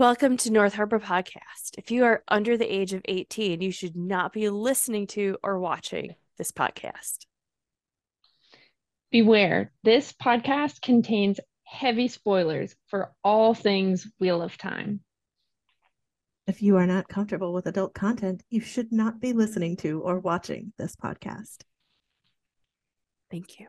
Welcome to North Harbor Podcast. If you are under the age of 18, you should not be listening to or watching this podcast. Beware, this podcast contains heavy spoilers for all things Wheel of Time. If you are not comfortable with adult content, you should not be listening to or watching this podcast. Thank you.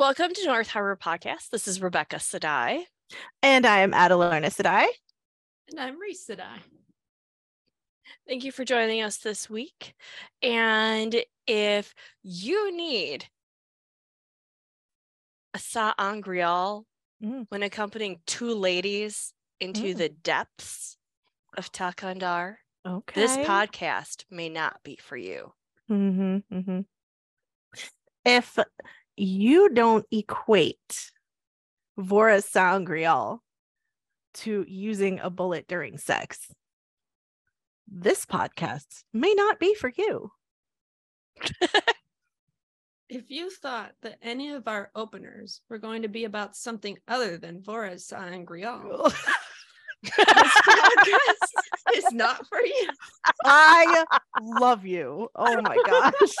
Welcome to North Harbor Podcast. This is Rebecca Sedai. And I am Adelorna Sedai. And I'm Reese Sedai. Thank you for joining us this week. And if you need a sa'angreal Mm. when accompanying two ladies into Mm. the depths of Thakan'dar, Okay. this podcast may not be for you. hmm hmm If you don't equate Vora Sa'angreal to using a bullet during sex, this podcast may not be for you. If you thought that any of our openers were going to be about something other than Vora's Sa'angreal, this podcast is not for you. I love you. Oh my gosh.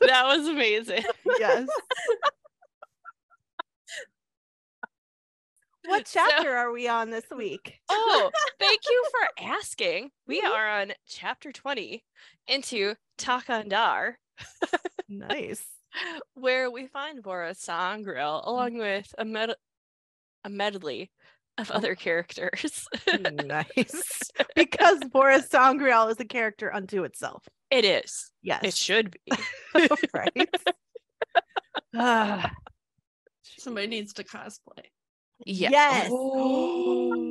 that was amazing. yes. What So- chapter are we on this week? Oh, thank you for asking. We mm-hmm. are on chapter 20 into Thakan'dar, Nice. where we find Vora's Sa'angreal along with a, med- a medley of other characters. nice. Because Vora's Sa'angreal is a character unto itself. it is. Yes. It should be. right. Ah, Somebody needs to cosplay. Yeah. Yes. Oh.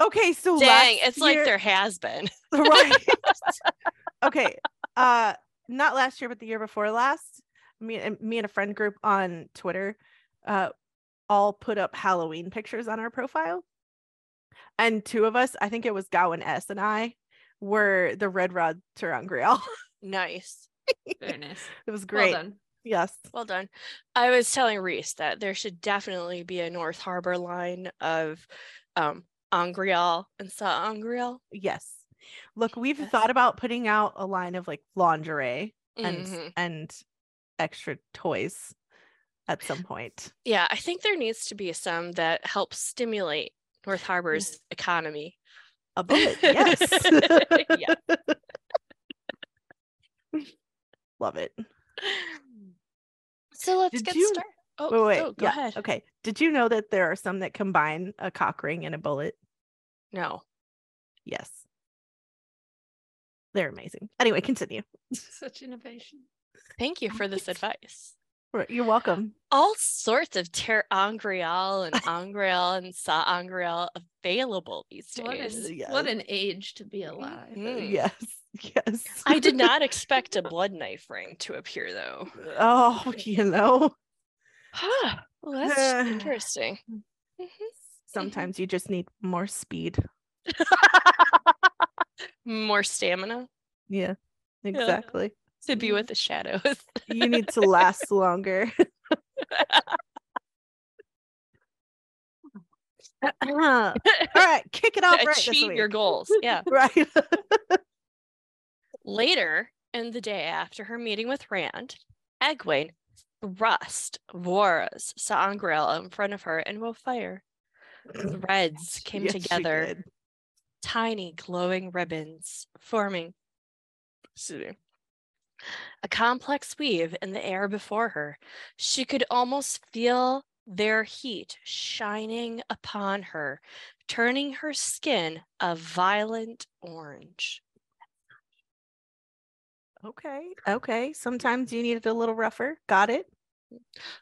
okay, so Dang, last it's like there has been. right. okay. Uh not last year, but the year before last. Me and me and a friend group on Twitter uh all put up Halloween pictures on our profile. And two of us, I think it was Gowan S and I, were the Red Rod ter'angreal. Nice. Very nice. it was great. Well done. yes. Well done. I was telling Reese that there should definitely be a North Harbor line of um Angreal and Sa'angreal. Yes. Look, we've Yes. thought about putting out a line of like lingerie and Mhm. and extra toys at some point. Yeah, I think there needs to be some that help stimulate North Harbor's mm. economy. A bullet, oh, yes. Yeah. Love it. So let's Did get you- started. Oh, wait, wait. oh, go yeah. ahead. Okay. Did you know that there are some that combine a cock ring and a bullet? No. Yes. They're amazing. Anyway, continue. Such innovation. Thank you for this advice. Right, You're welcome. All sorts of Ter'angreal and Angreal and Sa'angreal available these days. an, Yes. what an age to be alive. Mhm. Yes. Yes. I did not expect a blood knife ring to appear though. Oh, you know, Huh. Well, that's interesting. Mhm. sometimes you just need more speed. More stamina Yeah. Exactly. To be with the shadows. you need to last longer. All right, kick it off right this Achieve your goals. Yeah. Right. Later in the day after her meeting with Rand, Egwene thrust Vora's Sa'angreal in front of her and will fire. Threads came Yes, together, tiny glowing ribbons forming excuse me, a complex weave in the air before her. She could almost feel their heat shining upon her, turning her skin a violent orange. Okay. Okay. Sometimes you need it a little rougher. Got it.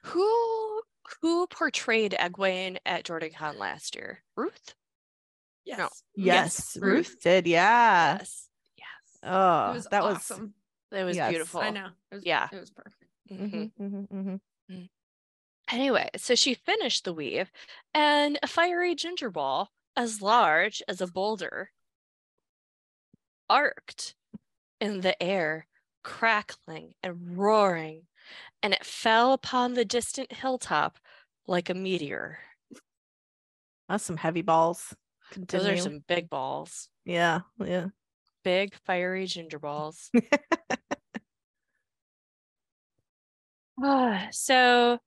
Who who portrayed Egwene at Jordan Con last year? Ruth? Yes. Yes. Ruth. Ruth did. Yeah. Yes. Yes. Oh, It was that was awesome. That was Yes. beautiful. I know. It was, Yeah. It was perfect. Mhm. Mhm, mhm, mhm. Anyway, so she finished the weave, and a fiery ginger ball as large as a boulder arced in the air, crackling and roaring, and it fell upon the distant hilltop like a meteor. That's some heavy balls. Those are some big balls, Yeah. Yeah. big fiery ginger balls. Ah, so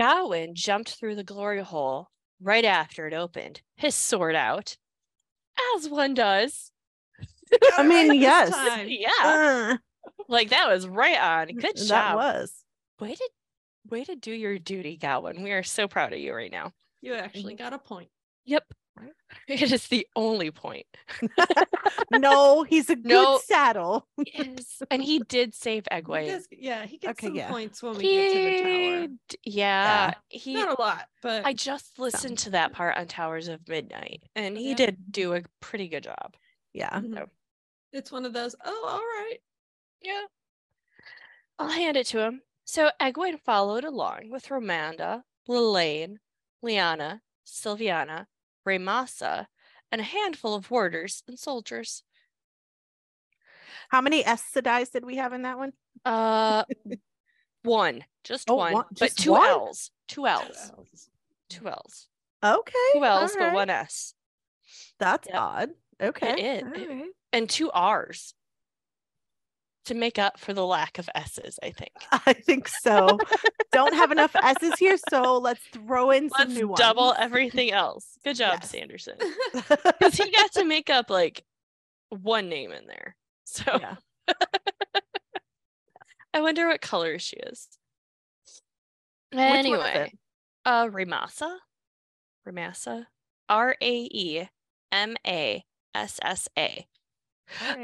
Gawyn jumped through the glory hole right after it opened, his sword out, as one does. I mean, yes. Yeah, Uh, like that was right on. Good that job. was. Way to way to do your duty, Gawyn. We are so proud of you right now. You actually got a point. Yep. It is the only point. No, he's a good No. saddle. Yes. And he did save He Egwene. does- yeah, he gets Okay, some yeah. points when we get to the tower. d- Yeah. He Not a lot, but I just listened to that part on Towers of Midnight and he Yeah. did do a pretty good job. Yeah. Mhm. so. it's one of those. Oh, all right. Yeah. I'll hand it to him. So Egwene followed along with Romanda, Lelaine, Leane, Silviana, Raemassa, and a handful of warders and soldiers. How many S Sedais did we have in that one? Uh one. Just Oh, one. one- but two one? L's. Two L's. Two L's. Okay. Two L's, but one S. That's Yep. odd. Okay. is. alright. And two R's. To make up for the lack of S's, I think. I think so. Don't have enough S's here, so let's throw in some Let's new ones. double everything else. Good job, Yes. Sanderson. Because he got to make up like one name in there. So Yeah. I wonder what color she is Anyway, uh Raemassa. Raemassa. R A E M A S S A.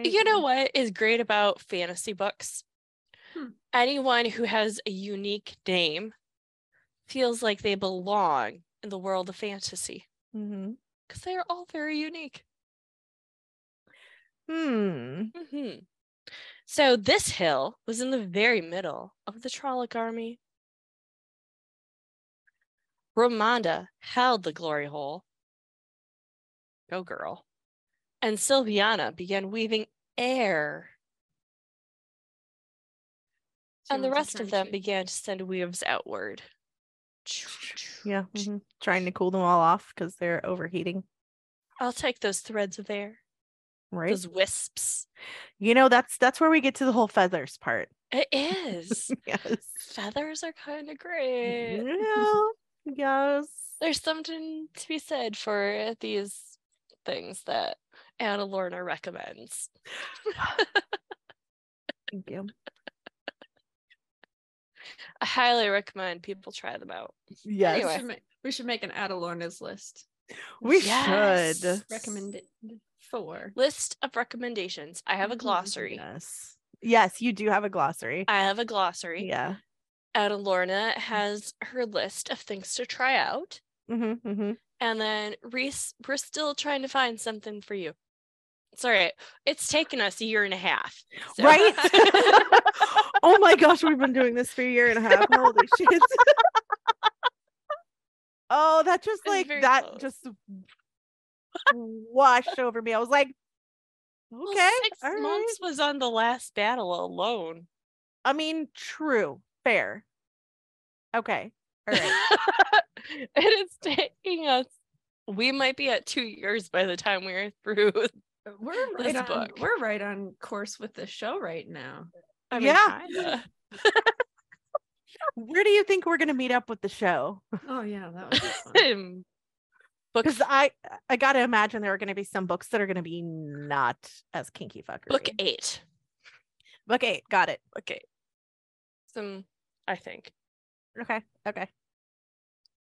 You know what is great about fantasy books? Hmm. Anyone who has a unique name feels like they belong in the world of fantasy because they are all very unique. Hmm. hmm So this hill was in the very middle of the Trolloc army. Romanda held the glory hole. Go girl. And Silviana began weaving air. She and the rest of them trenchie. began to send weaves outward. Yeah. mhm. Trying to cool them all off because they're overheating. I'll take those threads of air, Right. those wisps. You know, that's that's where we get to the whole feathers part. It is. yes. Feathers are kind of great. Yeah. Yes. There's something to be said for these things that Adelorna recommends. Thank you. I highly recommend people try them out. Yes. We should, make, we should make an Adelorna's list. We Yes. should. Recommended for. List of recommendations. I have a Mhm. glossary. Yes. Yes, you do have a glossary. I have a glossary. Yeah. Adelorna has her list of things to try out. Mm-hmm, mm-hmm. And then Reese, we're still trying to find something for you. It's all right. It's taken us a year and a half. so- Right? oh my gosh, we've been doing this for a year and a half. Holy shit. oh, that just like that close. just washed over me. I was like, Well, okay. six all right. months was on the last battle alone. I mean, true. Fair. Okay. All right. it is taking us. We might be at two years by the time we're through. We're This right on. book. We're right on course with the show right now. I mean, Yeah. Where do you think we're gonna meet up with the show? Oh yeah, that was fun. Um, Book Because I I gotta imagine there are gonna be some books that are gonna be not as kinky fuckery. book eight. Book eight. Got it. Okay. Some I think. Okay. Okay.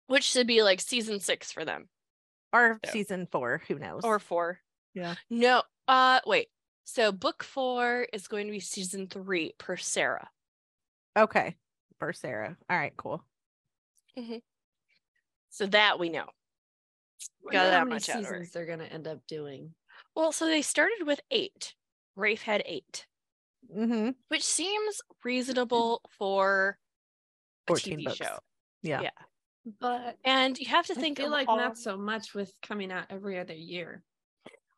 Which should be like season six for them. Or Yeah. season four. Who knows? Or four. Yeah. No. Uh wait. So book four is going to be season three per Sarah. okay. Per Sarah. All right. Cool. So that we know. Wonder Got how that many much out seasons they're gonna end up doing. Well, so they started with eight. Rafe had eight, Mm-hmm. which seems reasonable for a 14 TV books. show. Yeah. Yeah. But And you have to I think feel like all- not so much with coming out every other year.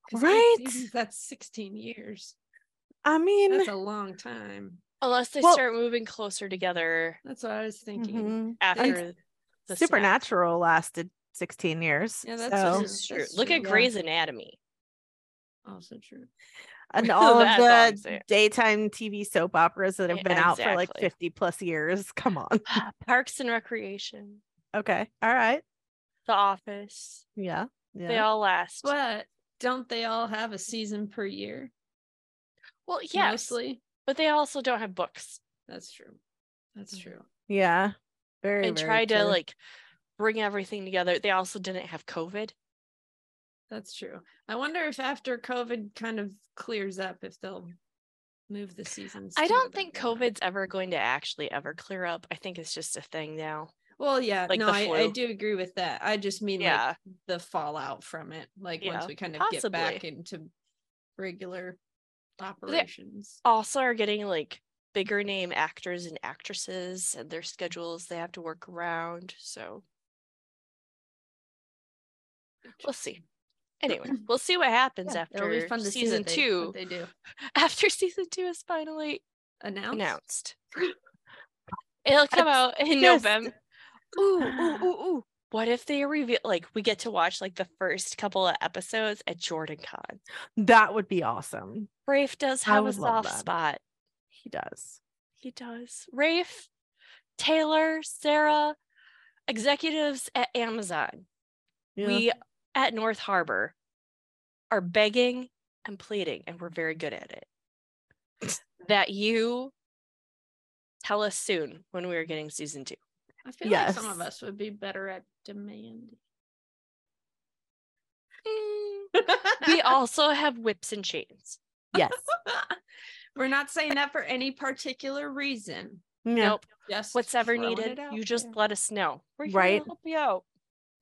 'Cause eight Right? seasons, that's 16 years. I mean, That's a long time. unless they Well- start moving closer together That's what I was thinking. mhm. after the snap. Supernatural lasted 16 years. Yeah, that's so- This true. is true. That's Look true, at yeah. Grey's Anatomy. Also true. and all of That's all I'm saying. the daytime TV soap operas that have Yeah, been out for like 50 plus years. Come on. Parks and Recreation, Okay. All right. The Office. Yeah. Yeah. They all last. But don't they all have a season per year? well, yes, Mostly. but they also don't have books That's true. That's Mhm. true. yeah. Very, and very try to like bring everything together. They also didn't have COVID. That's true. I wonder if after COVID kind of clears up, if they'll move the seasons. I don't think November. COVID's ever going to actually ever clear up. I think it's just a thing now. Well, yeah, like no, I, I do agree with that. I just mean Yeah. like the fallout from it. Like Yeah, once we kind of get back into regular operations. Also, are getting like bigger name actors and actresses, and their schedules they have to work around. So we'll see. Anyway, we'll see what happens Yeah, after see season they, two. they do. After season two is finally Announce. announced. It'll come That's out in just- November. Ooh, ooh, ooh, ooh. What if they reveal like we get to watch like the first couple of episodes at Jordan Con? that would be awesome. Rafe does have a soft that. spot. He does. He does. Rafe, Taylor, Sarah, executives at Amazon. Yeah. We at North Harbor are begging and pleading, and we're very good at it. that you tell us soon when we are getting season two. I feel like some Yes. of us would be better at demand. we also have whips and chains. yes. We're not saying that for any particular reason. Yeah. Nope. Just What's ever needed, you just there. let us know. We're here Right. to help you out.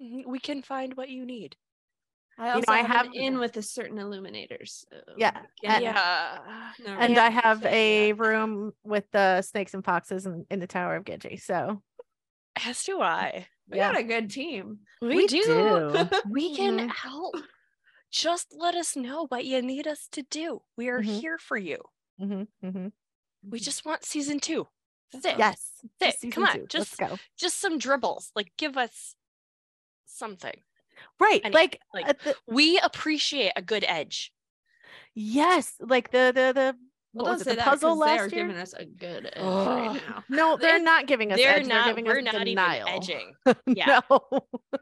Mhm, We can find what you need. I also know, I have, have- an in with a certain illuminators. so Yeah, and- Yeah. Never And. I have a room with the snakes and foxes in, in the Tower of Ghenjei. So As do I. We yeah. got a good team. We, We do. do. We can Mhm. help. Just let us know what you need us to do. We are Mhm. here for you. mhm, mhm. We just want season two. That's it. yes. That's it. Come on, two. Let's just- go. Just some dribbles. Like give us something. Right. any- like, like- the, We appreciate a good edge. yes, like the the the Well, what don't was it, say the that puzzle 'cause they are last year. giving us a good edge Ugh. right now. No, they're They're- not giving us They're edge. not. they're giving We're us not denial. even edging. Yeah. no.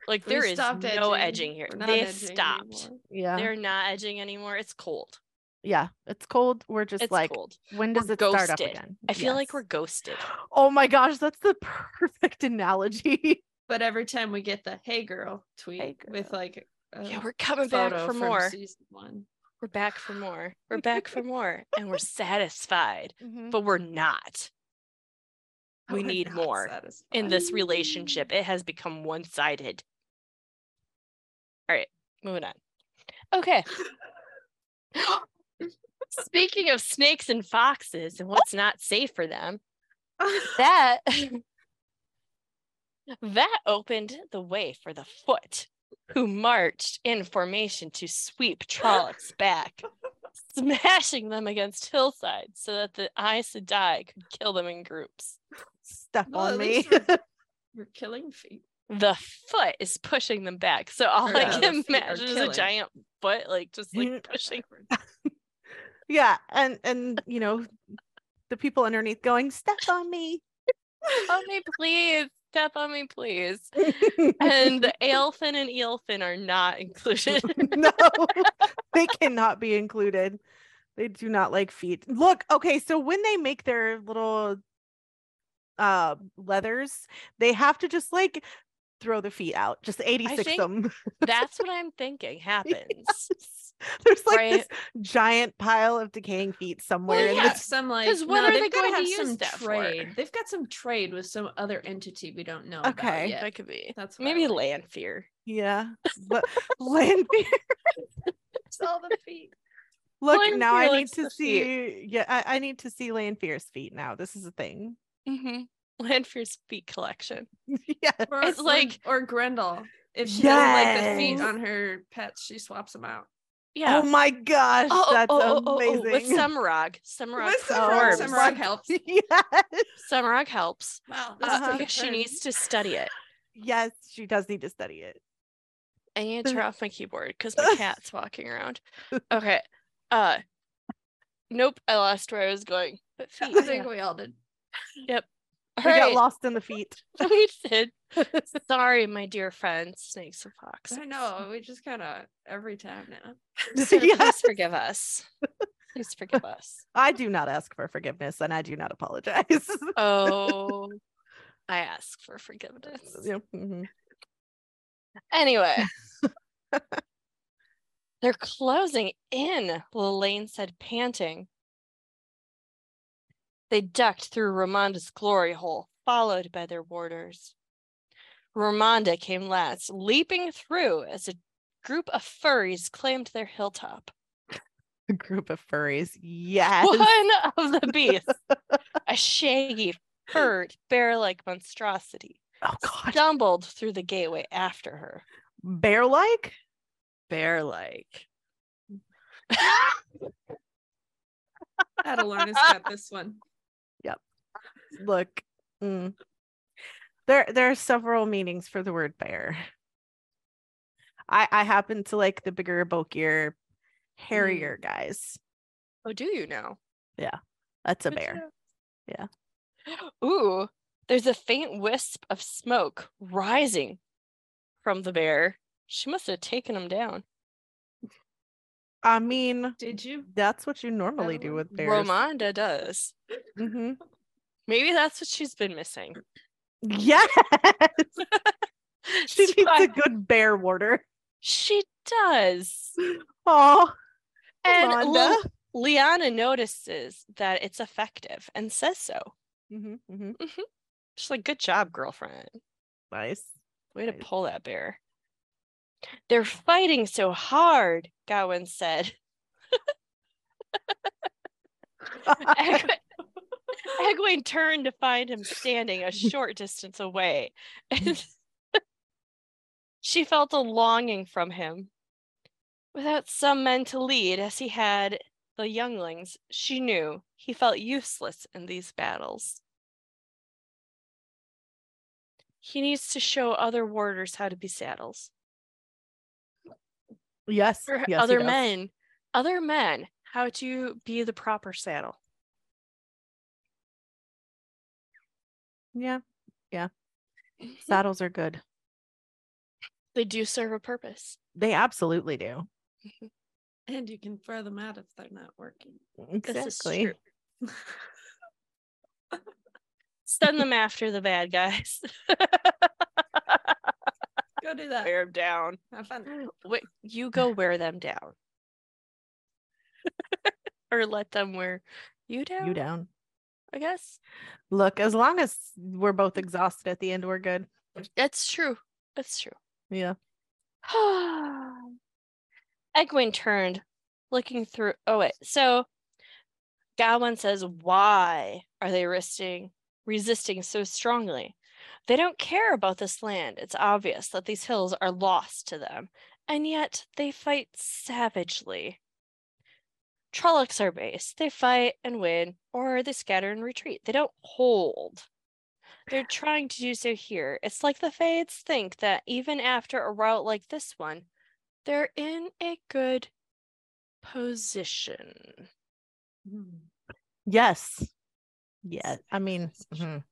Like We there is stopped no edging. edging here. We're They edging stopped. anymore. yeah. They're not edging anymore. It's cold. Yeah. It's cold. We're just It's like, cold. when We're does it start up again? I feel like we're ghosted. Oh my gosh, that's the perfect analogy. But every time we get the "Hey girl" tweet Hey with like a Yeah, we're coming back for from more. season one. We're back for more. We're back for more. And we're satisfied, Mhm. but we're not. We need more satisfied. in this relationship. It has become one sided. All right, moving on. Okay. Speaking of snakes and foxes and what's not safe for them, that that opened the way for the foot who marched in formation to sweep Trollocs back, smashing them against hillsides so that the Aes Sedai could kill them in groups. Step Well, on me. least we're, we're killing feet. The foot is pushing them back. So all Or, I can the feet are imagine is a giant foot, like just like Mhm. pushing. yeah. And and you know, the people underneath going, step on me. on me, please. Death on me, please. And the Aelfinn and Eelfinn are not included. no, they cannot be included. They do not like feet. Look, okay, so when they make their little uh leathers, they have to just like throw the feet out, just 86 think them. That's what I'm thinking happens. Yes. There's like Right. this giant pile of decaying feet somewhere. Well, in yeah, this- some like 'Cause what no, are they they've gotta going to use some that for? trade. They've got some trade with some other entity we don't know. about Okay. yet. That could be. That's what I Maybe like. Lanfear. Yeah. But Lanfear. It's all the feet. Look, Land now I need to the feet. see. Yeah, I, I need to see Lanfear's feet now. This is a thing. hmm Lanfear's feet collection. yeah. Or, It's like- or Graendal. If she doesn't like the feet on her pets, she swaps them out. Yeah. Oh my gosh, Oh, oh, that's oh, oh, oh, amazing. oh, With Semirhage. Semirhage With Semirhage, performs. Semirhage helps. yes. Semirhage helps. Wow, uh, this took a because she needs to study it. Yes, she does need to study it. I need to turn off my keyboard because my cat's walking around. Okay. Uh nope, I lost where I was going. But I think we all did. All We got lost in the feet. we did. Sorry, my dear friends, snakes and foxes. I know. We just kind of every time now. So Yes. Please forgive us. Please forgive us. I do not ask for forgiveness and I do not apologize. Oh, I ask for forgiveness. Yeah, mhm. Anyway, they're closing in, Lelaine said, panting. They ducked through Romanda's glory hole, followed by their warders. Romanda came last, leaping through as a group of furries claimed their hilltop. A group of furries. Yes. One of the beasts, a shaggy, furred, bear like monstrosity, Oh god. stumbled through the gateway after her. Bear like? Bear like. Adelorna's got this one. Yep. Look. mm. There there are several meanings for the word bear. I I happen to like the bigger, bulkier, hairier guys. Oh, do you know? Yeah, that's a Good bear. Yeah. Ooh, there's a faint wisp of smoke rising from the bear. She must have taken him down. I mean, Did you? that's what you normally do with bears. Romanda does. hmm Maybe that's what she's been missing. Yes. she needs a good bear warder. She does. Oh, And. Lil- Leane notices that it's effective and says so. hmm hmm She's like, good job, girlfriend. Nice. Way to pull that bear. They're fighting so hard, Gawyn said. Egwene, turned to find him standing a short distance away. Hmm. And she felt a longing from him. Without some men to lead, as he had the younglings, she knew he felt useless in these battles. He needs to show other warders how to be saddles. yes. Yes, other men, other men, how to be the proper saddle. Yeah. Yeah. Mm-hmm. Saddles are good. They do serve a purpose. They absolutely do. And you can throw them out if they're not working. This Exactly. true. Send them after the bad guys. Go do that. Wear them down. Have fun. Wait, you go wear them down. or let them wear you down. You down. I guess. Look, as long as we're both exhausted at the end, we're good. That's true. That's true. Yeah. Egwene turned, looking through. Oh wait, so Gawyn says, "Why are they resisting, resisting so strongly? They don't care about this land. It's obvious that these hills are lost to them, and yet they fight savagely. Trollocs are base. They fight and win, or they scatter and retreat. They don't hold." They're trying to do so here. It's like the Fades think that even after a route like this one, they're in a good position. Yes. Yeah. I mean, mhm.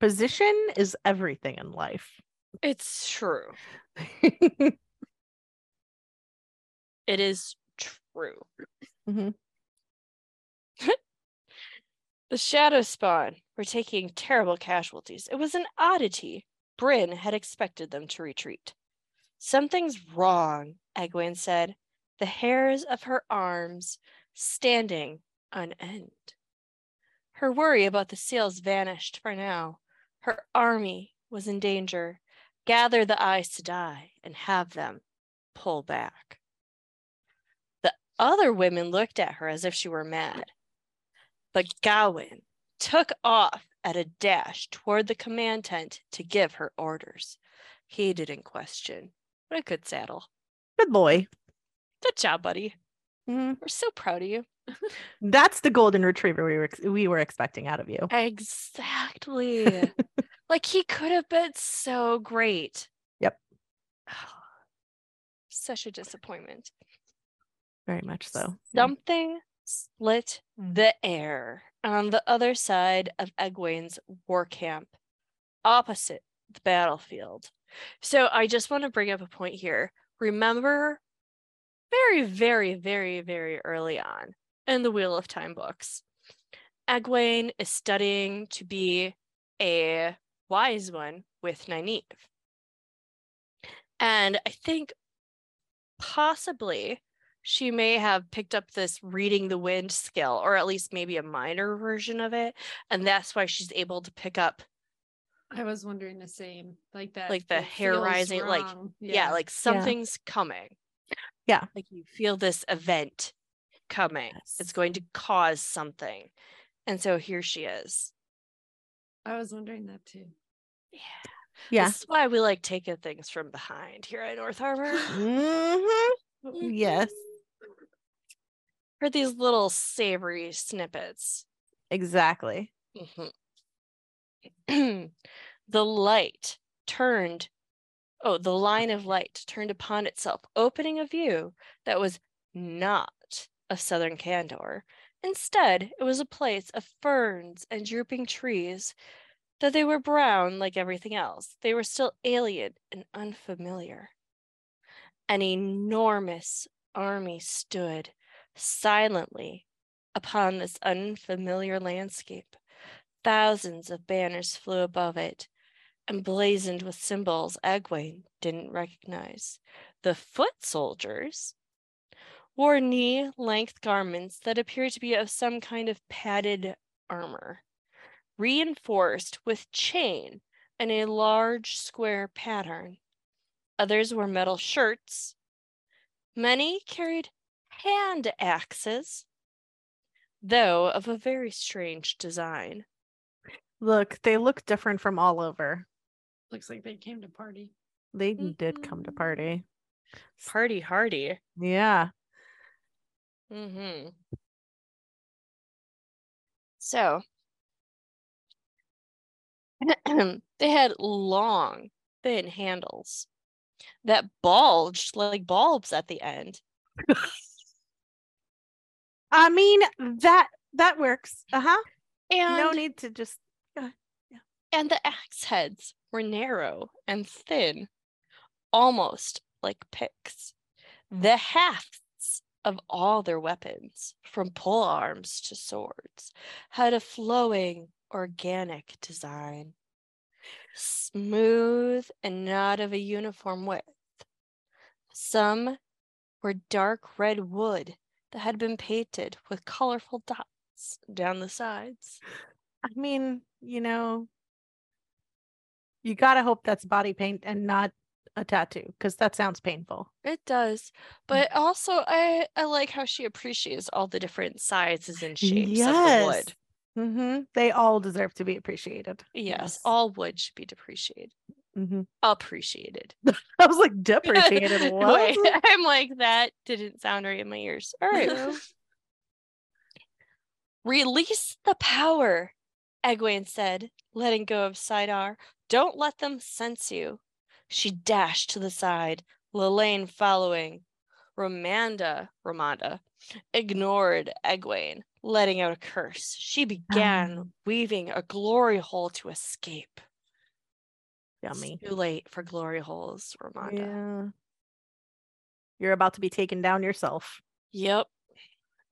Position is everything in life. It's true. It is true. Mhm. the shadow spawn were taking terrible casualties. It was an oddity. Bryne had expected them to retreat. Something's wrong, Egwene said, the hairs of her arms standing on end. Her worry about the seals vanished for now. Her army was in danger. Gather the Aes Sedai and have them pull back. The other women looked at her as if she were mad. But Gawyn took off at a dash toward the command tent to give her orders. He didn't question. What a good saddle. Good boy. Good job, buddy. Mhm. We're so proud of you. That's the golden retriever we were we were expecting out of you. Exactly. like he could have been so great. Yep. Such a disappointment. Very much so. Something split the air on the other side of Egwene's war camp, opposite the battlefield. So I just want to bring up a point here. Remember, very, very, very, very early on in the Wheel of Time books, Egwene is studying to be a wise one with Nynaeve. And I think possibly she may have picked up this reading the wind skill, or at least maybe a minor version of it. And that's why she's able to pick up, I was wondering the same, like that, Like the hair feels rising, like, wrong. yeah, like something's coming. Yeah. Like you feel this event coming, Yes. it's going to cause something. And so here she is. I was wondering that too. Yeah. Yeah. This is why we like taking things from behind here at North Harbor. Mhm. Yes. For these little savory snippets. Exactly. Mhm. the light turned, oh, the line of light turned upon itself, opening a view that was not of southern Kandor. Instead, it was a place of ferns and drooping trees. Though they were brown like everything else, they were still alien and unfamiliar. An enormous army stood silently upon this unfamiliar landscape. Thousands of banners flew above it, emblazoned with symbols Egwene didn't recognize. The foot soldiers wore knee length garments that appeared to be of some kind of padded armor, reinforced with chain and a large square pattern. Others wore metal shirts. Many carried hand axes, though of a very strange design. Look, they look different from all over. Looks like they came to party. They did come to party. Party hardy. Yeah. Mm-hmm. So they had long, thin handles that bulged like bulbs at the end. I mean that that works. Uh-huh. And, no need to just Yeah. and the axe heads were narrow and thin, almost like picks. The hafts of all their weapons, from pole arms to swords, had a flowing, organic design, smooth and not of a uniform width. Some were dark red wood that had been painted with colorful dots down the sides. I mean, you know, you gotta hope that's body paint and not a tattoo, because that sounds painful. It does, but also I I like how she appreciates all the different sizes and shapes of the wood. Mm-hmm. They all deserve to be appreciated. Yes, Yes. all wood should be depreciated. Mm-hmm. Appreciated. I was like depreciated. Wait, I'm like that didn't sound right in my ears. All right. Release the power, Egwene said, letting go of saidar. Don't let them sense you. She dashed to the side, Lelaine following. Romanda, Romanda, ignored Egwene, letting out a curse. She began Um. weaving a glory hole to escape. It's Yummy. Too late for glory holes, Romanda. Yeah. You're about to be taken down yourself. Yep.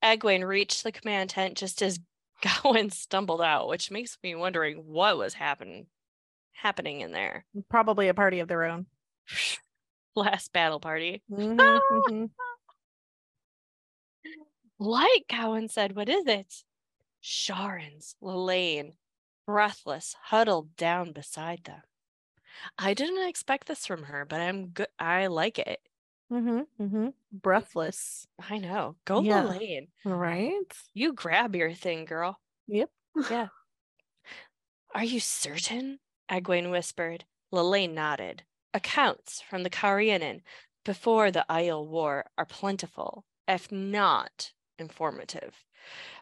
Egwene reached the command tent just as Gawyn stumbled out, which makes me wondering what was happening happening in there. Probably a party of their own. Last battle party. Mhm, mhm. Light, Gawyn said, what is it? Sharans, Lelaine, breathless, huddled down beside them. I didn't expect this from her, but I'm good. I like it. Mm-hmm, mm-hmm. Breathless. I know. Go Yeah. Lelaine. Right? You grab your thing, girl. Yep. Yeah. Are you certain? Egwene whispered. Lelaine nodded. Accounts from the Cairhienin before the Aiel War are plentiful, if not informative.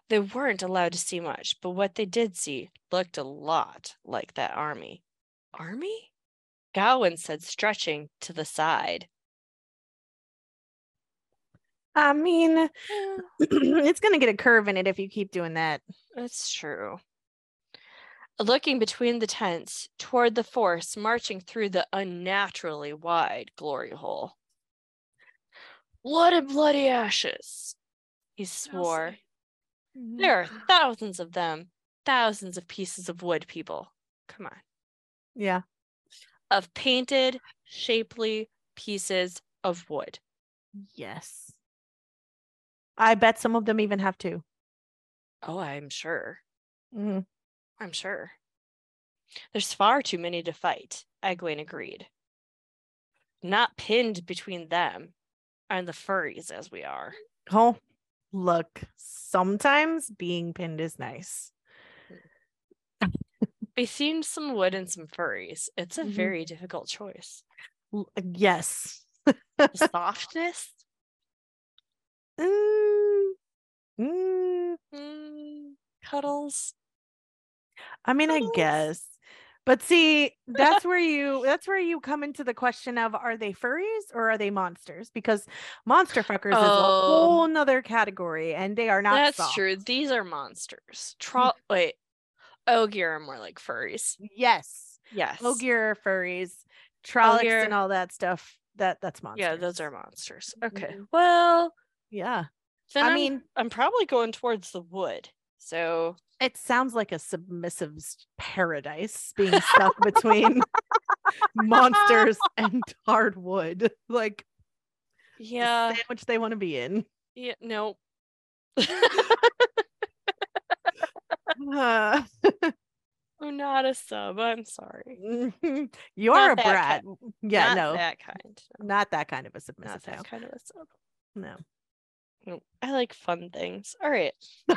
They weren't allowed to see much, but what they did see looked a lot like that army. Army? Gawyn said, stretching to the side. I mean, "Eh, it's going to get a curve in it if you keep doing that. That's true. Looking between the tents toward the force marching through the unnaturally wide glory hole. Blood and bloody ashes, he swore. There are thousands of them, thousands of pieces of wood, people. Come on. Yeah. Of painted, shapely pieces of wood. Yes. I bet some of them even have two. Oh, I'm sure. Mhm. I'm sure. There's far too many to fight, Egwene agreed. Not pinned between them and the furries as we are. Oh, look, sometimes being pinned is nice. Between some wood and some furries, it's a Mhm. very difficult choice. Yes. Softness, Mm, mm, mm, cuddles. I mean, I guess. But see, that's where you that's where you come into the question of are they furries or are they monsters? Because monster fuckers is a Oh. whole nother category and they are not That's soft. true. These are monsters. Tro- wait, Ogier are more like furries. Yes. Yes. Ogier furries, Trollocs Ogier- and all that stuff. That that's monsters. Yeah, those are monsters. Okay. Mhm. Well, Yeah. then I I'm- mean, I'm probably going towards the wood. So it sounds like a submissive's paradise being stuck between monsters and hardwood. Like the yeah, sandwich they want to be in. yeah, no. Uh, I'm not a sub. I'm sorry. You're Not a that brat. Yeah, not no, that kind. No, not that kind of a not submissive. that no. kind of a sub. No. No, I like fun things. All right.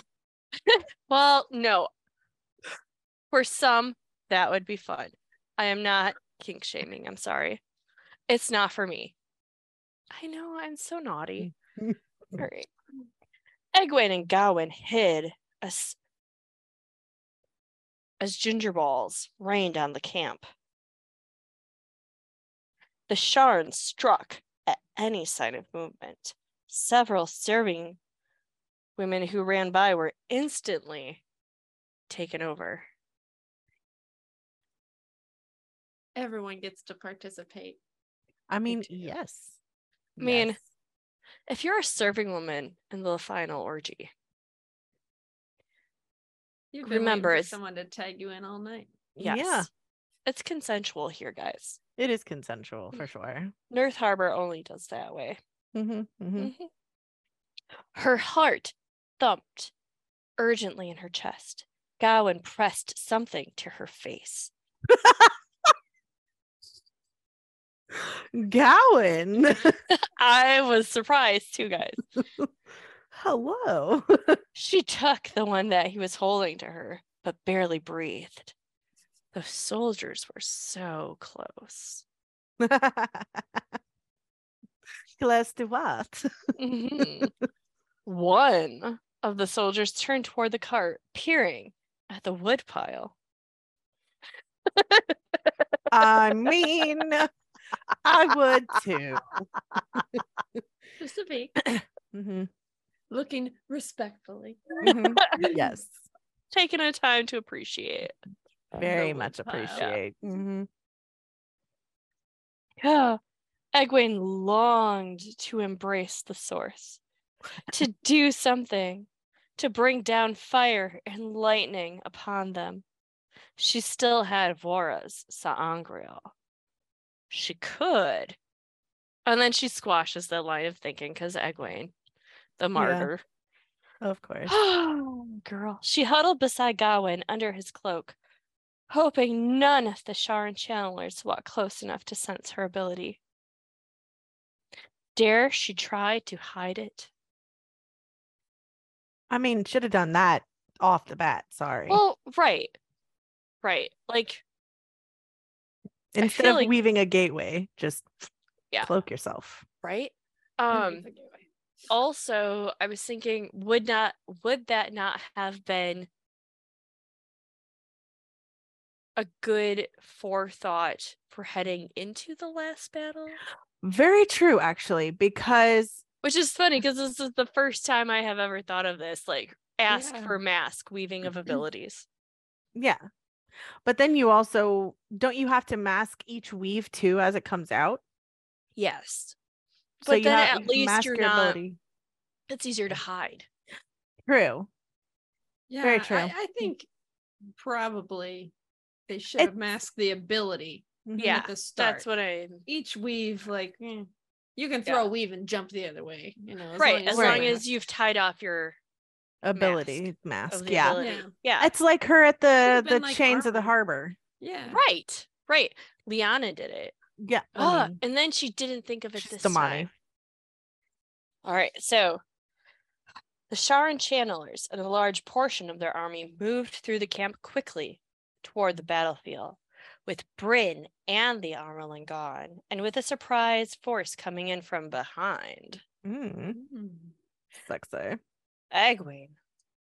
well, no. For some, that would be fun. I am not kink shaming. I'm sorry. It's not for me. I know I'm so naughty. All right. Egwene and Gawyn hid as as ginger balls rained on the camp. The Sharan struck at any sign of movement. Several serving women who ran by were instantly taken over. Everyone gets to participate. I mean, too. yes. I mean, Yes. If you're a serving woman in the final orgy, You've been Remember, for it's- someone to tag you in all night. yes, Yeah. it's consensual here, guys. it is consensual for sure. North Harbor only does that way. hmm hmm Mhm. Her heart thumped urgently in her chest. Gawyn pressed something to her face. Gawyn, I was surprised too, guys. hello. She took the one that he was holding to her, but barely breathed. The soldiers were so close. Close to what? Mhm. One of the soldiers turned toward the cart, peering at the wood pile. I mean, I would too. Just a peek. hmm looking respectfully. Mhm. yes. Taking a time to appreciate. Very much wood pile. appreciate. Mhm. Yeah. Egwene longed to embrace the source, to do something, to bring down fire and lightning upon them. She still had Vora's Sa'angreal. She could. And then she squashes that line of thinking because Egwene, the martyr. Of course. Oh, girl. She huddled beside Gawyn under his cloak, hoping none of the Sharan channelers walked close enough to sense her ability. Dare she try to hide it? I mean, should have done that off the bat. Sorry. Well, right. Right. Like, Instead of like- weaving a gateway, just Yeah. cloak yourself. right? Um also I was thinking would not would that not have been a good forethought for heading into the last battle? Very true, actually, because Which is funny because this is the first time I have ever thought of this. Like, ask Yeah. for mask weaving of mm-hmm. abilities. yeah. But then you also don't you have to mask each weave too as it comes out? Yes. So But you then have at least you're your not, ability. it's easier to hide. True. Yeah, Very true. I, think probably they should It's- have masked the ability Mhm. Yeah, at the start. That's what I Each weave, like eh, you can Yeah. throw a weave and jump the other way. You know, as right. long As Right. long as you've tied off your Ability mask. of the Yeah. ability. Yeah. Yeah. It's like her at the the been like chains of the harbor. yeah, Right. Right. Leane did it. Yeah. I Ah, and then she didn't think of it she's this damane. time. All right, so the Sharan channelers and a large portion of their army moved through the camp quickly toward the battlefield, with Bryne and the Amyrlin gone, and with a surprise force coming in from behind. Mm, Mm. sexy. Egwene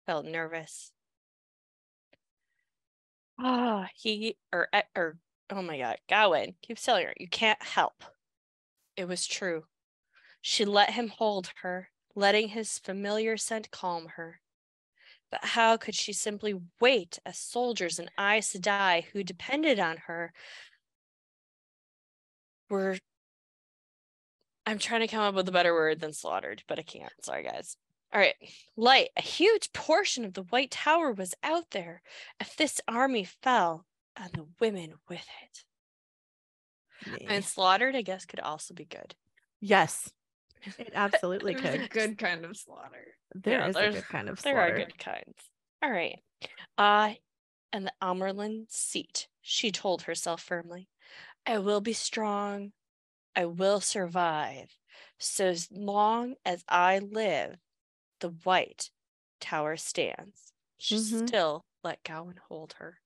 felt nervous. Ah, he or E- or oh my god, Gawyn keep telling her you can't help. It was true. She let him hold her, letting his familiar scent calm her. But how could she simply wait as soldiers and Aes Sedai who depended on her were I'm trying to come up with a better word than slaughtered, but I can't. Sorry guys. All right. Light, a huge portion of the White Tower was out there. If this army fell, and the women with it. Yeah. And slaughtered, I guess, could also be good. yes. It absolutely There's a could. good kind of slaughter. There Yeah, is a good kind of There are good kinds. All right. I and the Amyrlin seat, she told herself firmly. I will be strong. I will survive. So as long as I live, the white tower stands. She Mhm. still let Gawyn hold her.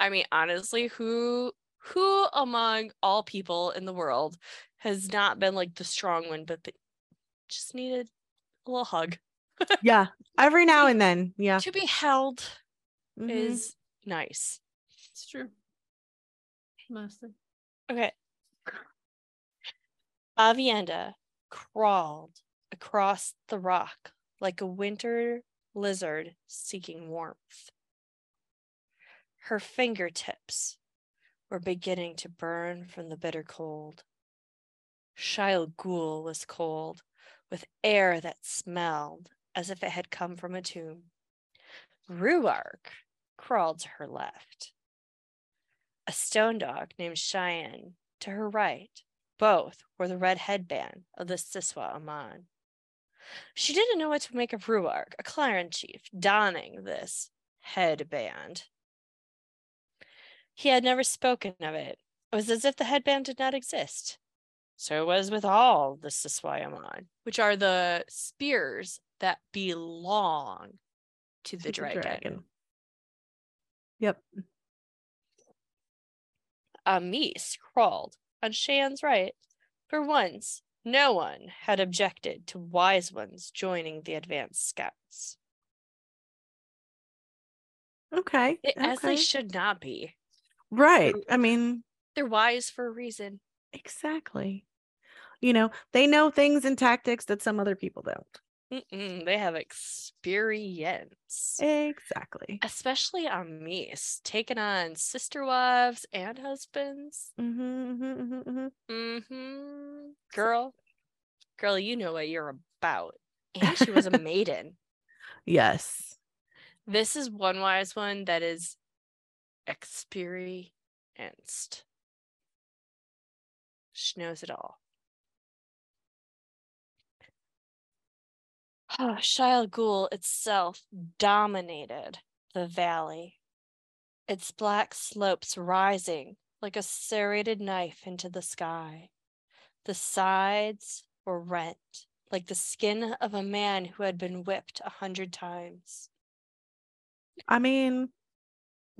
I mean, honestly, who who among all people in the world has not been like the strong one, but the, just needed a little hug? Yeah. Every now and then. Yeah. to be held Mhm. is nice. It's true. Mostly. Okay. Aviendha crawled across the rock like a winter lizard seeking warmth. Her fingertips were beginning to burn from the bitter cold. Shayol Ghul was cold, with air that smelled as if it had come from a tomb. Rhuarc crawled to her left. A stone dog named Cheyenne to her right. Both wore the red headband of the Siswai'aman. She didn't know what to make of Rhuarc, a Claren chief, donning this headband. He had never spoken of it. It was as if the headband did not exist. So it was with all the Siswai'aman, which are the spears that belong to the, To the dragon. Yep. Amys crawled on Shan's right. For once, no one had objected to wise ones joining the advanced scouts. Okay. They- As they should not be. Right. I mean, They're wise for a reason. exactly. You know, they know things and tactics that some other people don't. Mm-mm, they have experience, Exactly. especially on Mies, taking on sister wives and husbands. hmm hmm hmm Mm-hmm. Girl, girl, you know what you're about. And she was a maiden. Yes. This is one wise one that is experienced. She knows it all. Shayol Ghul itself dominated the valley, its black slopes rising like a serrated knife into the sky. The sides were rent like the skin of a man who had been whipped a hundred times, I mean,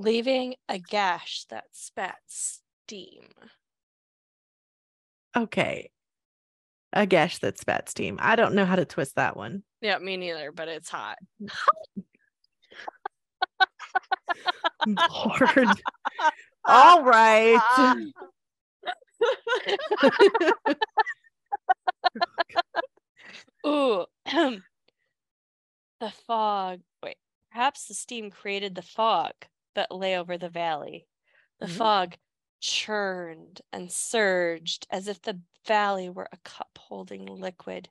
leaving a gash that spat steam. okay. A gash that spat steam. I don't know how to twist that one. Yeah, me neither, but it's hot. Lord. All right. Ooh. the fog. Wait, perhaps the steam created the fog that lay over the valley. The Mhm. fog churned and surged as if the valley were a cup holding liquid.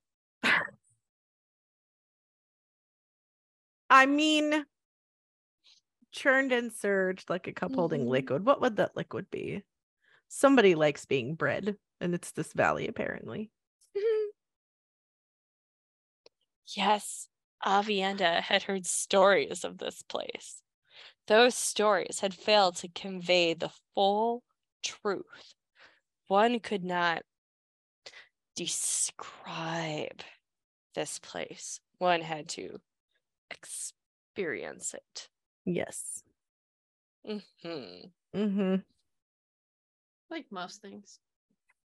I mean, churned and surged like a cup holding Mhm. liquid. What would that liquid be? Somebody likes being bred, and it's this valley, apparently. yes, Aviendha had heard stories of this place. Those stories had failed to convey the full truth. One could not describe this place, one had to experience it. Yes. hmm Mm-hmm. like most things.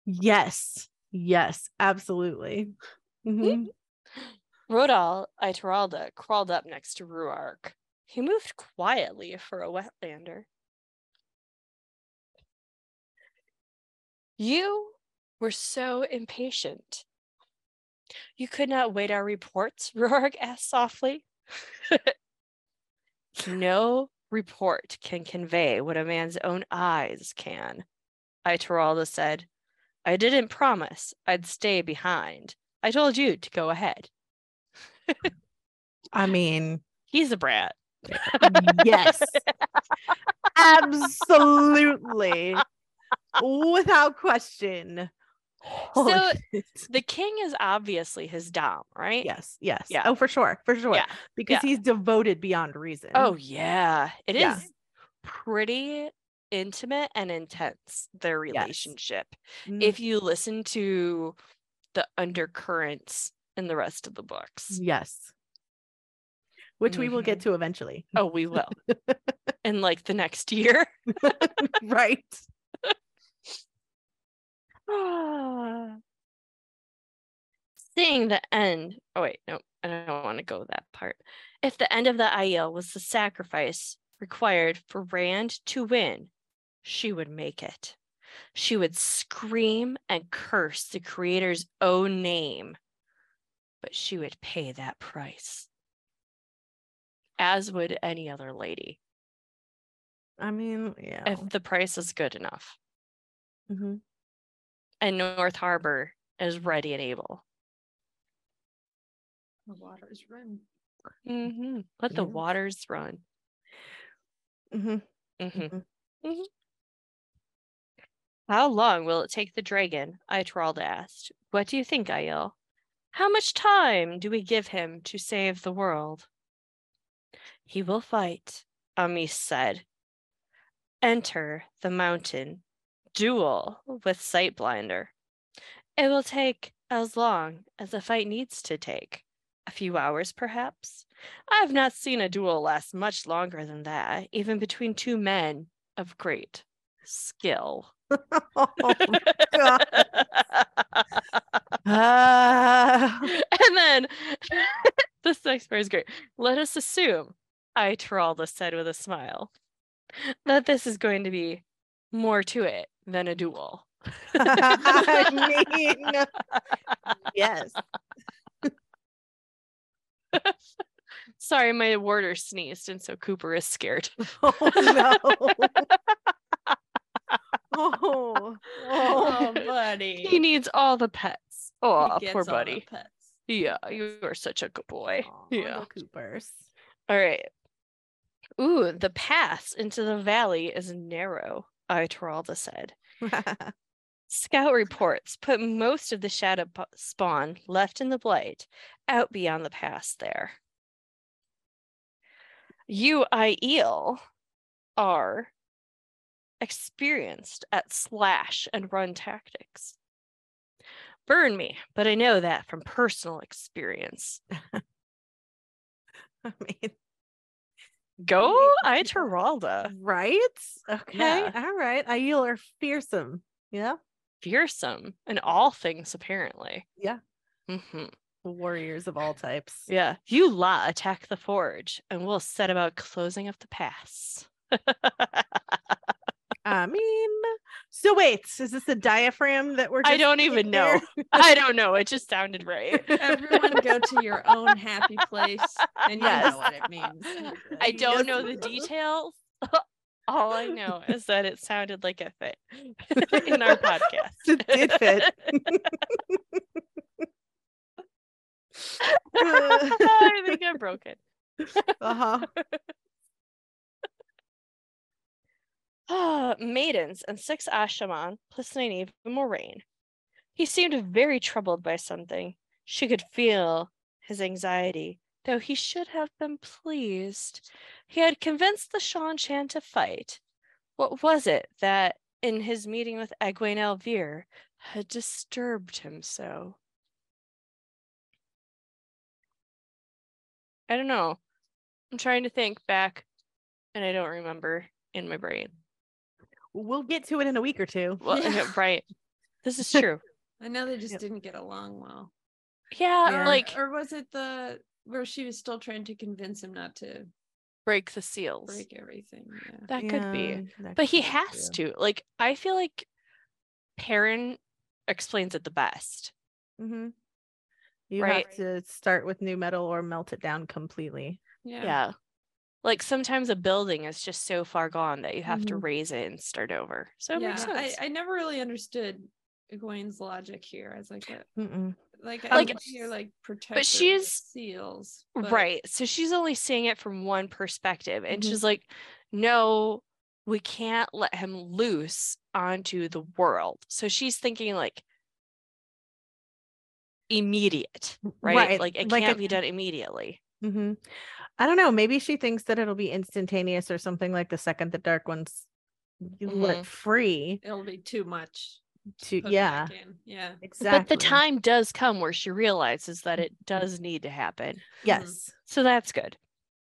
Yes. Yes. Absolutely. hmm Rodel Ituralda crawled up next to Rhuarc. He moved quietly for a wetlander. You were so impatient. You could not wait our reports, Rhuarc asked softly. no report can convey what a man's own eyes can, Ituralda said. I didn't promise I'd stay behind. I told you to go ahead. I mean, He's a brat. Yes. Absolutely. Without question. So-. The king is obviously his dom, right? yes, yes. Yeah. Oh, for sure. For sure. Yeah. Because he's devoted beyond reason. Oh yeah. It is Yeah. pretty intimate and intense, their Yes. relationship. Mm, If you listen to the undercurrents in the rest of the books. yes. Which we will get Mhm. to eventually. Oh, we will. in like the next year. right. Seeing the end. Oh, wait, no, I don't want to go that part. If the end of the Aiel was the sacrifice required for Rand to win, she would make it. She would scream and curse the creator's own name, but she would pay that price, as would any other lady, I mean, yeah. if the price is good enough. Mhm. And North Harbor is ready and able. The waters run. hmm Let the waters run. Mhm. hmm Mhm. How long will it take the dragon? Ituralda asked. What do you think, Aiel? How much time do we give him to save the world? He will fight, Amys said. Enter the mountain. Duel with Sightblinder. It will take as long as a fight needs to take. A few hours, perhaps. I have not seen a duel last much longer than that, even between two men of great skill. oh, and then this next part is great. Let us assume, Ituralda said with a smile, that this is going to be more to it than a duel. I mean, yes. Sorry, my warder sneezed, and so Cooper is scared. Oh no. oh, Oh, oh. buddy. He needs all the pets. Oh, He poor gets all the buddy. pets. Yeah, you are such a good boy. Aw, Yeah. Coopers. All right. Ooh, the pass into the valley is narrow, Ituralda said. Scout reports put most of the shadow spawn left in the blight out beyond the pass there. You, Aiel, are experienced at slash and run tactics. Burn me, but I know that from personal experience. I mean, Go, Yeah. Ituralda. right? Okay. Yeah. All right. Aiel are fearsome. Yeah. Fearsome in all things, apparently. Yeah. hmm Warriors of all types. Yeah. You lot attack the forge, and we'll set about closing up the pass. I mean, so wait, is this a diaphragm that we're? I don't seeing even know. I don't know. It just sounded right. Everyone go to your own happy place, and you Yes. know what it means. I don't Yes. know the details. All I know is that it sounded like it fit in our podcast. It did fit. I think I'm broken. uh-huh. Ah, maidens and six Asha'man, plus Nynaeve and Moiraine. He seemed very troubled by something. She could feel his anxiety, though he should have been pleased. He had convinced the Seanchan to fight. What was it that, in his meeting with Egwene al'Vere, had disturbed him so? I don't know. I'm trying to think back, and I don't remember in my brain. We'll get to it in a week or two. Well, Yeah. right. This is true. I know they just Yep. didn't get along well. Yeah, Yeah. like or was it the where she was still trying to convince him not to break the seals. break everything? Yeah. That could be. That But could he has too. to. Like, I feel like Perrin explains it the best. Mhm. You Right. have to start with new metal or melt it down completely. Yeah. Yeah. Like sometimes a building is just so far gone that you have to Mhm. raise it and start over. So it yeah. makes I, sense. I never really understood Egwene's logic here. I was like, what? Mm-mm. Like, Like, I you're like protect she's- seals, but- right. So she's only seeing it from one perspective. And Mhm. she's like, no, we can't let him loose onto the world. So she's thinking like immediate, right? Right, Like it like can't a- be done immediately. hmm I don't know. Maybe she thinks that it'll be instantaneous or something like the second the dark ones you Mhm. let free It'll be too much. to put yeah. Yeah. exactly. But the time does come where she realizes that it does need to happen. yes So that's good.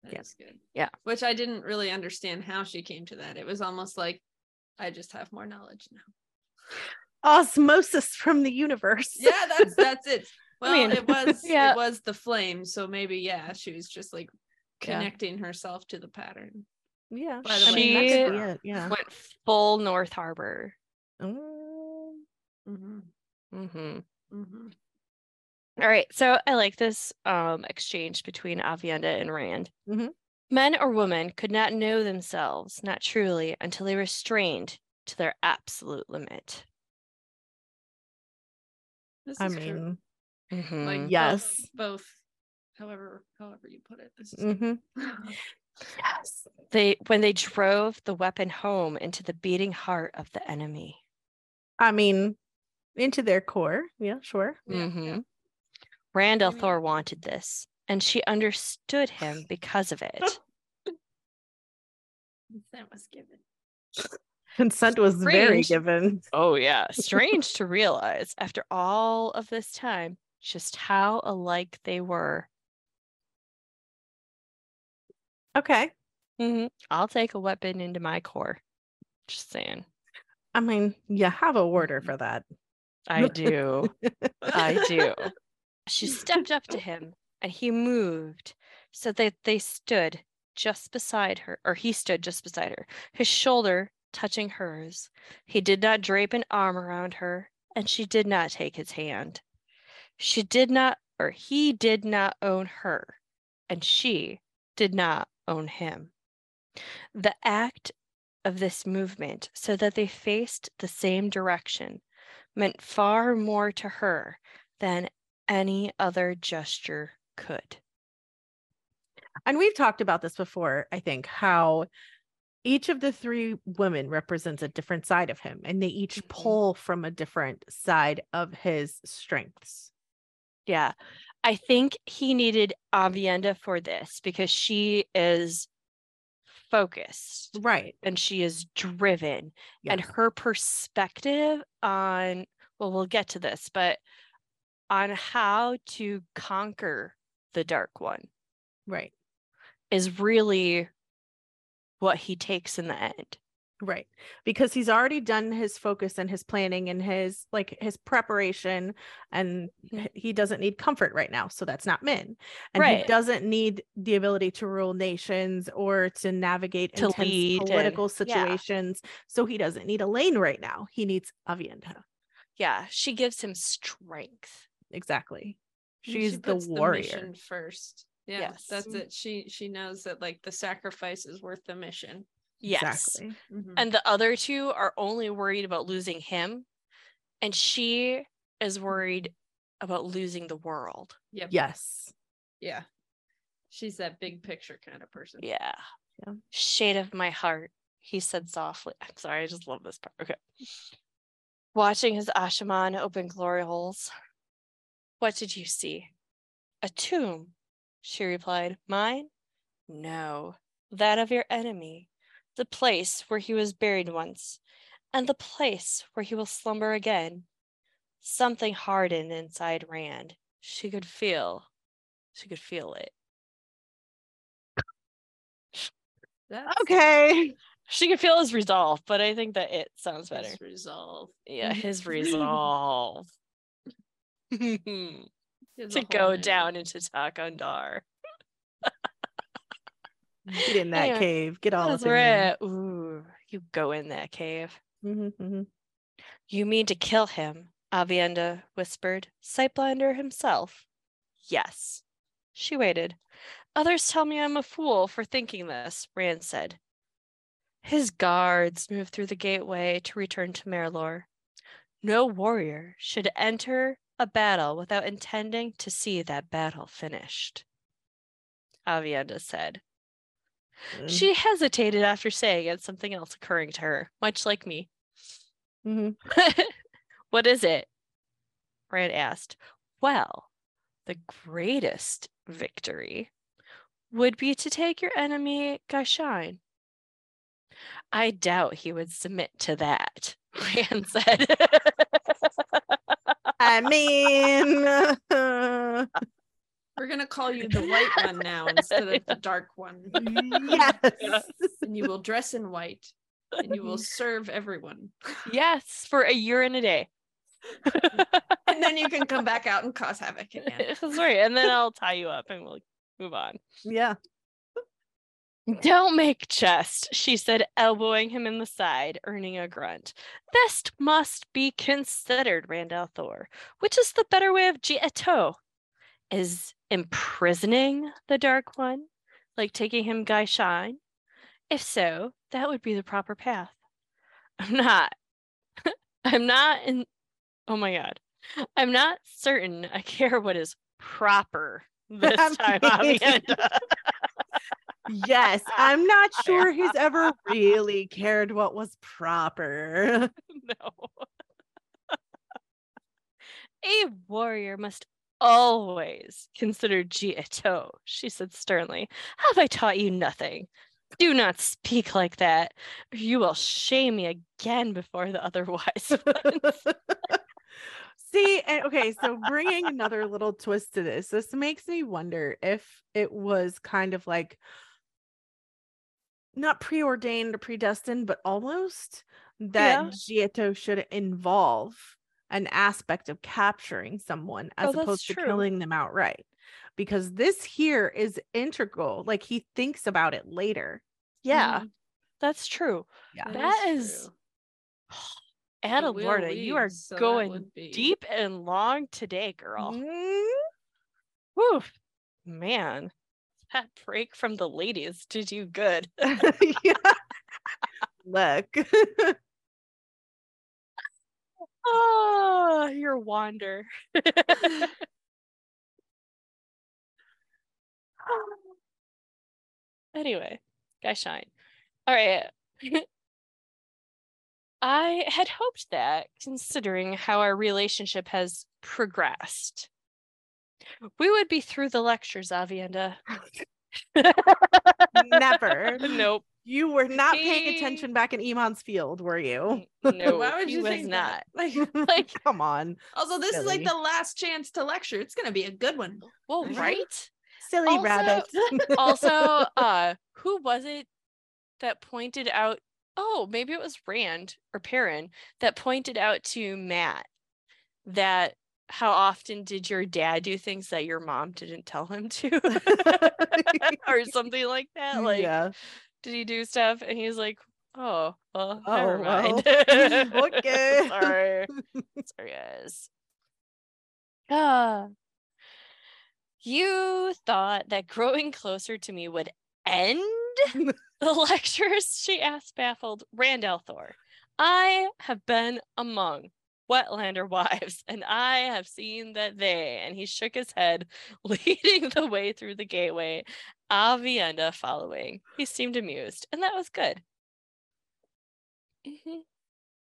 That Yeah. good. Yeah. Which I didn't really understand how she came to that. It was almost like I just have more knowledge now. osmosis from the universe. Yeah, that's that's it. Well, mean, it was yeah. it was the flame, so maybe yeah, she was just like Yeah. connecting herself to the pattern. yeah. By the I mean, that way, she- it, yeah. Went full North Harbor. Mm, Mm-hmm. hmm Mm-hmm. All right. So I like this um, exchange between Aviendha and Rand. Mhm. Men or women could not know themselves, not truly, until they were strained to their absolute limit. This I mean, Mhm. like both- yes. both, however however you put it. This is mhm. yes. They when they drove the weapon home into the beating heart of the enemy. I mean, into their core. Yeah, sure. Yeah, Mhm. yeah. Randall I mean- Thor wanted this, and she understood him because of it. That was given. Consent was very given. Oh, yeah. Strange to realize after all of this time just how alike they were. Okay. hmm I'll take a weapon into my core. Just saying. I mean, you have a warder for that. I do. I do. She stepped up to him and he moved so that they stood just beside her, or he stood just beside her. His shoulder touching hers. He did not drape an arm around her, and she did not take his hand. She did not, or he did not own her, and she did not own him. The act of this movement, so that they faced the same direction, meant far more to her than any other gesture could. And we've talked about this before, I think, how each of the three women represents a different side of him and they each Mhm. pull from a different side of his strengths. Yeah. I think he needed Aviendha for this because she is focused Right. and she is driven and her perspective on well we'll get to this but on how to conquer the dark one Right. is really what he takes in the end Right. Because he's already done his focus and his planning and his like his preparation and Mhm. he doesn't need comfort right now. So that's not Min. And he doesn't need the ability to rule nations or to navigate To intense lead and- political yeah. situations. So he doesn't need Elayne right now. He needs Aviendha. yeah she gives him strength Exactly. She's she the warrior. mission first. Yeah, Yes. that's it. She she knows that like the sacrifice is worth the mission. Yes Exactly. Mhm. and the other two are only worried about losing him and she is worried about losing the world Yep. Yes. Yeah. She's that big picture kind of person. yeah Yeah. shade of my heart he said softly i'm sorry i just love this part okay watching his Asha'man open glory holes what did you see a tomb she replied mine no that of your enemy the place where he was buried once and the place where he will slumber again something hardened inside rand she could feel she could feel it That's Okay. she could feel his resolve but i think that it sounds better his resolve. yeah his resolve to has a whole go name. down into Thakan'dar. Get in that Anyway, cave. Get all up in there. Ooh, you go in that cave. Mhm, mhm. You mean to kill him? Aviendha whispered. Sightblinder himself. Yes. She waited. Others tell me I'm a fool for thinking this, Rand said. His guards moved through the gateway to return to Merrilor. No warrior should enter a battle without intending to see that battle finished. Aviendha said. Mm. She hesitated after saying it, something else occurring to her, much like me. Mhm. what is it? Rand asked. Well, the greatest victory would be to take your enemy, gai'shain. I doubt he would submit to that, Rand said. I mean, We're gonna call you the white one now instead of the dark one. yes. And you will dress in white and you will serve everyone. yes, for a year and a day. And then you can come back out and cause havoc again. Sorry, and then I'll tie you up and we'll move on. Yeah. Don't make jest, she said, elbowing him in the side, earning a grunt. This must be considered, Rand al'Thor. Which is the better way of ji'e'toh? Eh, Is imprisoning the Dark One, like taking him gai'shain? If so, that would be the proper path. I'm not. I'm not in. Oh my god. I'm not certain I care what is proper this time, Aviendha. Yes. I'm not sure he's ever really cared what was proper. no. A warrior must always consider ji'e'toh, she said sternly. Have I taught you nothing? Do not speak like that, you will shame me again before the other wise ones. See, and okay, so bringing another little twist to this, this makes me wonder if it was kind of like not preordained or predestined, but almost that ji'e'toh should involve an aspect of capturing someone as Oh, that's opposed to true. killing them outright. Because this here is integral. Like he thinks about it later. yeah, Mhm. That's true. Yeah. That is- true. Adelorna, you are so going deep and long today, girl. Mm, Whew. Man, that break from the ladies did you good. Look. oh, your wander. anyway, gai'shain. All right. Mm-hmm. I had hoped that, considering how our relationship has progressed, we would be through the lectures, Aviendha. Never. nope. You were not paying attention back in Emond's field, were you? No, Why would he you was think not. that? Like, Like, Come on. also, this is like the last chance to lecture. It's gonna be a good one. well, right? Silly Also- rabbit. also, uh, who was it that pointed out? Oh, maybe it was Rand or Perrin that pointed out to Mat that how often did your dad do things that your mom didn't tell him to, or something like that? Like, yeah. Did he do stuff? And he's like, "Oh, well, Oh, never well. mind." Okay. sorry, sorry, guys. Ah. You thought that growing closer to me would end the lectures? She asked, baffled. Rand Thor, I have been among Wetlander wives, and I have seen that they, and he shook his head, leading the way through the gateway, Aviendha following. He seemed amused, and that was good. Mhm.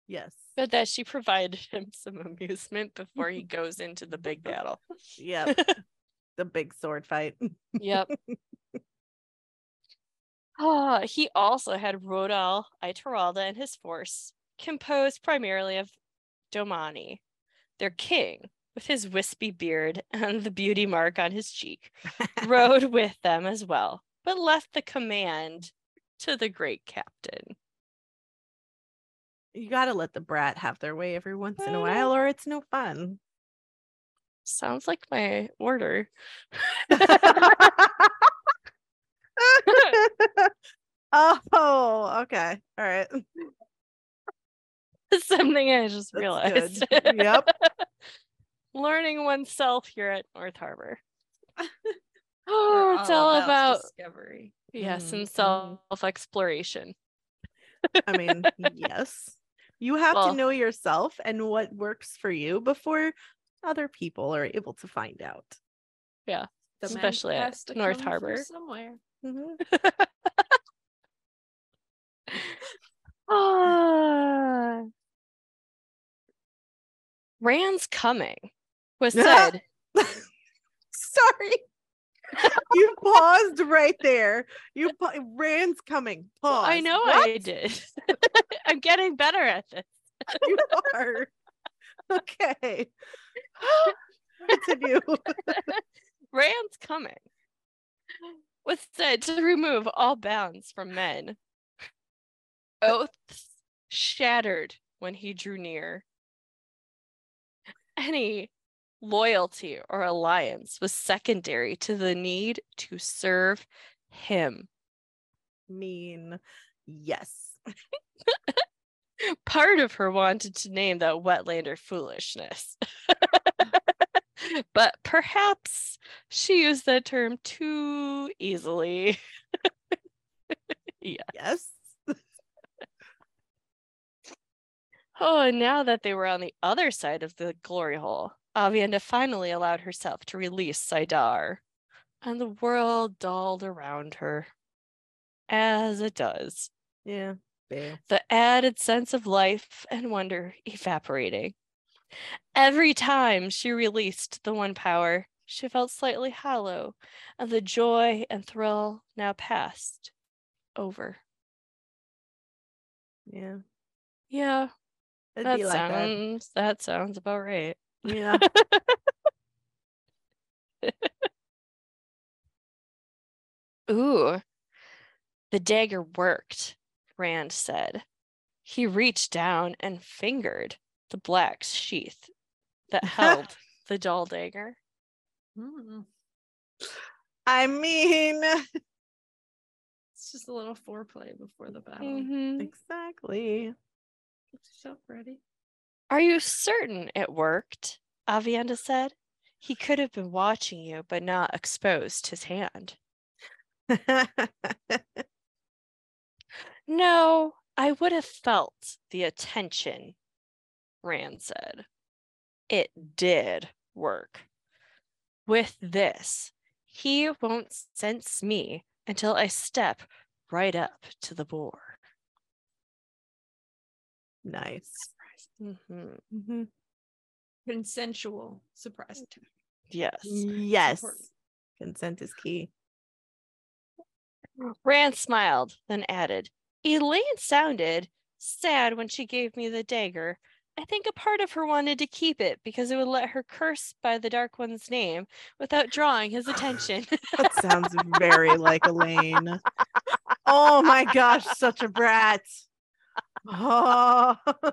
Yes. But that she provided him some amusement before he goes into the big battle. Yep. the big sword fight. Yep. Ah, he also had Rodel Ituralda and his force, composed primarily of Domani, their king, with his wispy beard and the beauty mark on his cheek, rode with them as well, but left the command to the great captain. You gotta let the brat have their way every once in a while, or it's no fun. Sounds like my order. oh, okay. All right. Something I just That's realized. Yep. Learning oneself here at North Harbor. Oh, it's all about discovery. yes, and Mhm, mhm. self exploration. I mean, yes. You have Well- to know yourself and what works for you before other people are able to find out. The Especially at North Harbor. somewhere. Mhm. Ah. Rand's coming was said. Sorry. you paused right there. You pa- Rand's coming. Pause. I know What? I did. I'm getting better at this. you are. Okay. Continue. Rand's coming was said to remove all bounds from men. Oaths shattered when he drew near. Any loyalty or alliance was secondary to the need to serve him. mean yes. Part of her wanted to name that wetlander foolishness. but perhaps she used that term too easily. Yes. Oh, and now that they were on the other side of the glory hole, Aviendha finally allowed herself to release Saidar, and the world dulled around her. As it does, Yeah. Fair. the added sense of life and wonder evaporating. Every time she released the one power, she felt slightly hollow, and the joy and thrill now passed over. Yeah. Yeah, It'd that like sounds that sounds about right. Yeah. Ooh, the dagger worked, Rand said. He reached down and fingered the black sheath that held the doll dagger. Hmm. I mean, It's just a little foreplay before the battle. Mhm. Exactly. Get yourself ready. Are you certain it worked? Aviendha said. He could have been watching you, but not exposed his hand. No, I would have felt the attention, Rand said. It did work. With this, he won't sense me until I step right up to the Bore. Nice. Mhm. Mhm. Consensual surprise attack. Yes. Yes. Consent is key. Rand smiled, then added, Elayne sounded sad when she gave me the dagger. I think a part of her wanted to keep it because it would let her curse by the Dark One's name without drawing his attention. That sounds very like Elayne. Oh my gosh, such a brat. Oh.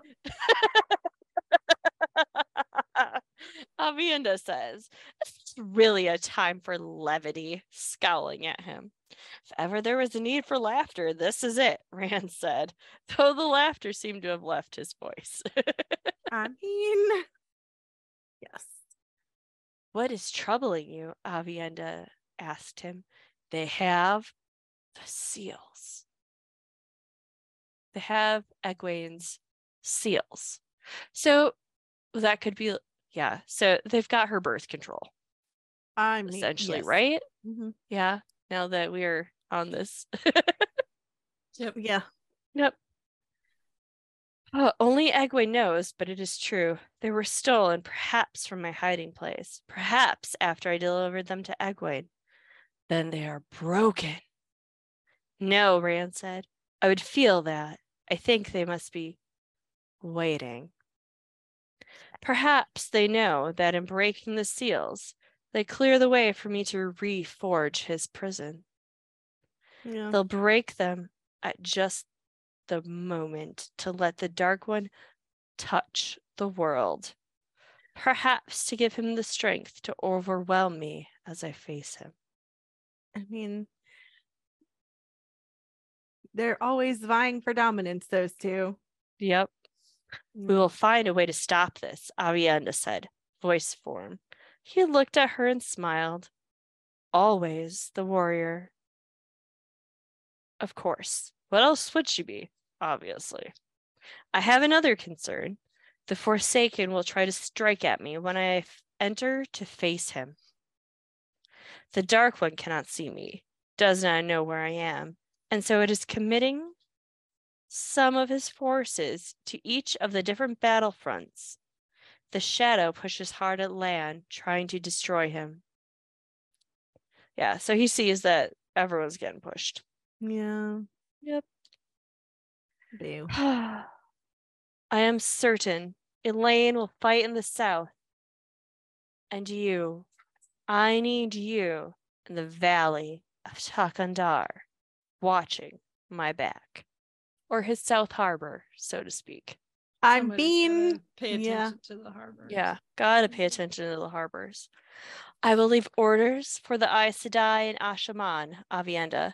Aviendha says, This is really a time for levity, scowling at him. If ever there was a need for laughter, this is it, Rand said, though the laughter seemed to have left his voice. I mean, yes. What is troubling you? Aviendha asked him. They have the seals. They have Egwene's seals. So that could be, yeah. So they've got her birth control, I mean, essentially, yes. right? Mhm. Yeah. Now that we're on this. Yep. Yeah. Yep. Oh, only Egwene knows, but it is true. They were stolen, perhaps from my hiding place, perhaps after I delivered them to Egwene. Then they are broken. No, Rand said. I would feel that. I think they must be waiting. Perhaps they know that in breaking the seals, they clear the way for me to reforge his prison. Yeah. They'll break them at just the moment to let the Dark One touch the world. Perhaps to give him the strength to overwhelm me as I face him. I mean, they're always vying for dominance, those two. Yep. We mm. will find a way to stop this, Aviendha said, voice form. He looked at her and smiled. Always the warrior. Of course. What else would she be? Obviously. I have another concern. The Forsaken will try to strike at me when I enter to face him. The Dark One cannot see me, does not know where I am, and so it is committing some of his forces to each of the different battle fronts. The shadow pushes hard at Lan, trying to destroy him. Yeah, so he sees that everyone's getting pushed. Yeah. Yep. Boo. I am certain Elayne will fight in the south. And you, I need you in the valley of Thakan'dar, watching my back. Or his south harbor, so to speak. I'm being pay attention yeah. to the harbor. Yeah, gotta pay mm-hmm. attention to the harbors. I will leave orders for the Aes Sedai and Asha'man, Aviendha.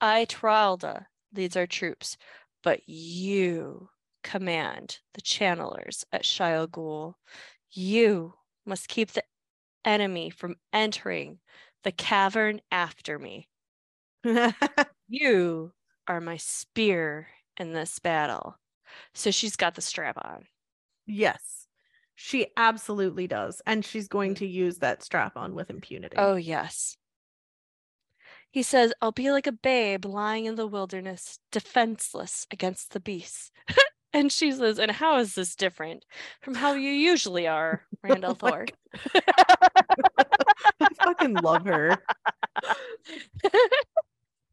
I, Tralda, leads our troops, but you command the channelers at Shayol Ghul. You must keep the enemy from entering the cavern after me. You are my spear in this battle. So she's got the strap on. yes. She absolutely does. And she's going to use that strap on with impunity. Oh, yes. He says, I'll be like a babe lying in the wilderness, defenseless against the beasts. and she says, And how is this different from how you usually are, oh Randall Oh Thor? I fucking love her.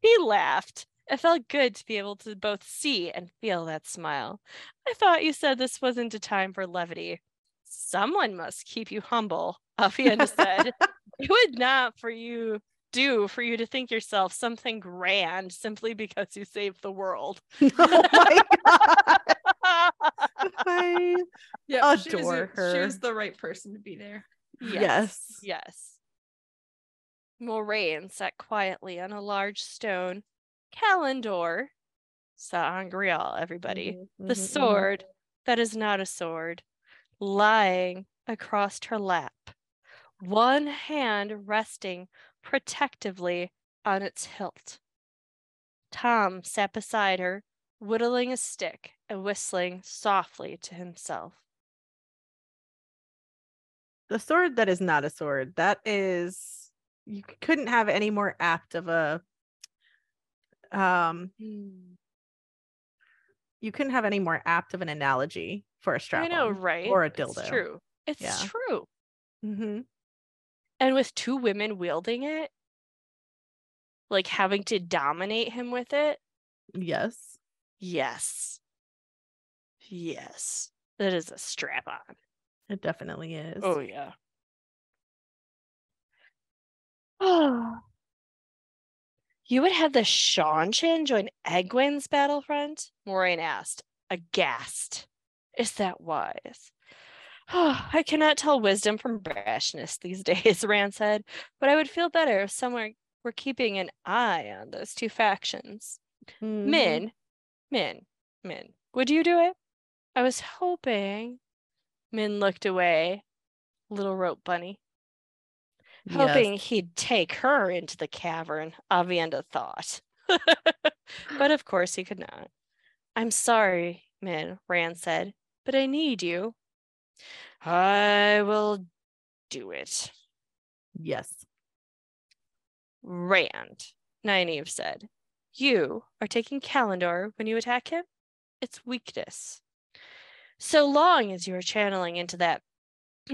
He laughed. It felt good to be able to both see and feel that smile. I thought you said this wasn't a time for levity. Someone must keep you humble, Aviendha said. it would not for you do for you to think yourself something grand simply because you saved the world. oh my god. I Yeah, she was, Adore her. She was the right person to be there. Yes. Yes. Moiraine sat quietly on a large stone, Callandor, Sa'angreal, everybody, Mhm, the mhm, mhm. sword that is not a sword, lying across her lap, one hand resting protectively on its hilt. Tom sat beside her, whittling a stick and whistling softly to himself. The sword that is not a sword. That is you couldn't have any more apt of a um you couldn't have any more apt of an analogy for a strap I know, right? or a It's dildo. true. It's Yeah. true. Mm-hmm. And with two women wielding it, like having to dominate him with it, Yes. yes. Yes. That is a strap on. It definitely is. Oh yeah. Oh. You would have the Seanchan join Egwene's battlefront? Moiraine asked, aghast. Is that wise? Oh, I cannot tell wisdom from brashness these days, Rand said, but I would feel better if someone were keeping an eye on those two factions. Mhm. Min, Min, Min, would you do it? I was hoping. Min looked away. Little rope bunny. Yes. Hoping he'd take her into the cavern, Aviendha thought. but of course he could not. I'm sorry, Min, Rand said, but I need you. I will do it. Yes. Rand, Nynaeve said. You are taking Callandor when you attack him? It's weakness. So long as you are channeling into that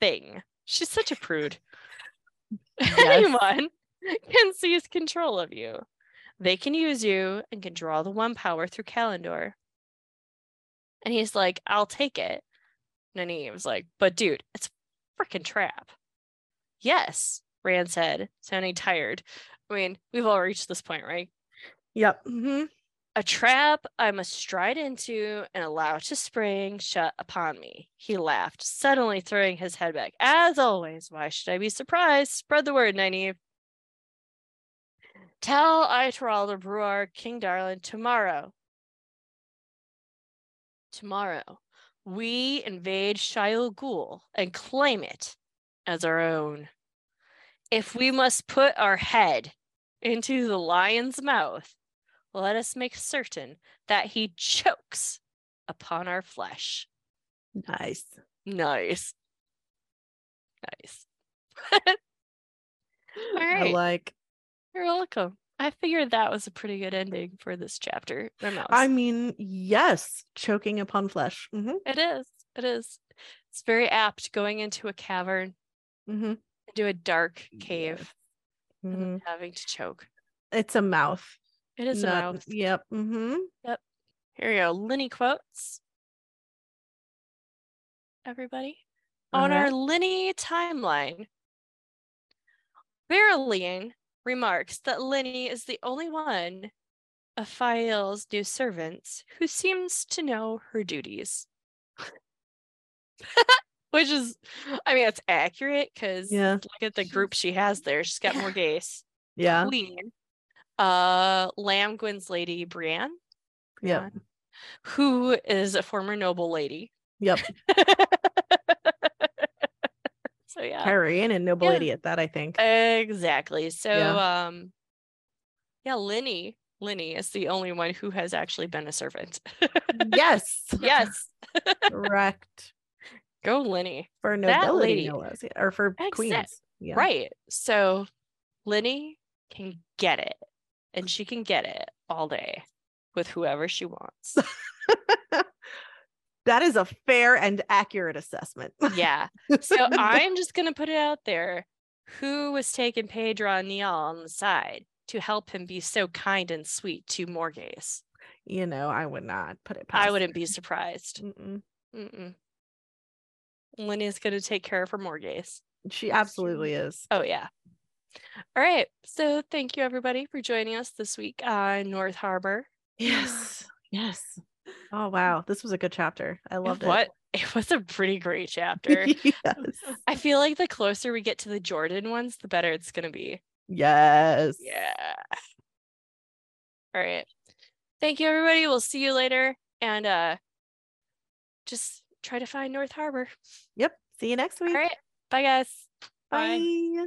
thing. She's such a prude. Anyone can seize control of you. They can use you and can draw the one power through Callandor. And he's like, I'll take it. And he was like, but dude, it's a freaking trap. Yes, Rand said, sounding tired. I mean, we've all reached this point, right? Yep. hmm A trap I must stride into and allow to spring shut upon me. He laughed, suddenly throwing his head back. As always, why should I be surprised? Spread the word, Nynaeve. Tell Ituralda Rhuarc, King Darlin, tomorrow. Tomorrow, we invade Shayol Ghul and claim it as our own. If we must put our head into the lion's mouth, let us make certain that he chokes upon our flesh. Nice. Nice. Nice. All I like. You're welcome. I figured that was a pretty good ending for this chapter. I mean, yes, choking upon flesh. hmm it is. It is. It's very apt going into a cavern, hmm into a dark cave, hmm then having to choke. It's a mouth. It is a mouth. Yep. hmm Yep. Here we go. Lini quotes. Everybody. On our Lini timeline, Beryllian remarks that Lini is the only one of Faile's new servants who seems to know her duties. Which is, I mean, it's accurate because Yeah. look at the group she has there. She's got Morgase. Yeah. Queen, uh, Lamgwin's lady Breane, Yeah. Who is a former noble lady. Yep. so yeah, Cairhienin noble Yeah. lady at that, I think. exactly. So Yeah. um, yeah, Lini, Lini is the only one who has actually been a servant. yes. yes, Correct. go Lini. For nobility, lady-. Or for Exact- queens. Yeah. Right. So Lini can get it, and she can get it all day with whoever she wants. that is a fair and accurate assessment. yeah. So I'm just gonna put it out there. Who was taking Pedron Niall on the side to help him be so kind and sweet to Morgase? you know, I would not put it past. I wouldn't be surprised. Mm-mm. Mm-mm. Lini's gonna take care of her Morgase. She absolutely is. Oh yeah. All right. So thank you everybody for joining us this week on North Harbor. Yes. Yes. Oh wow, this was a good chapter. I loved it. what? It was a pretty great chapter. yes. I feel like the closer we get to the Jordan ones, the better it's gonna be. Yes. Yeah. All right. Thank you, everybody. We'll see you later. And uh just try to find North Harbor. Yep. See you next week. All right. Bye, guys. Bye. Bye.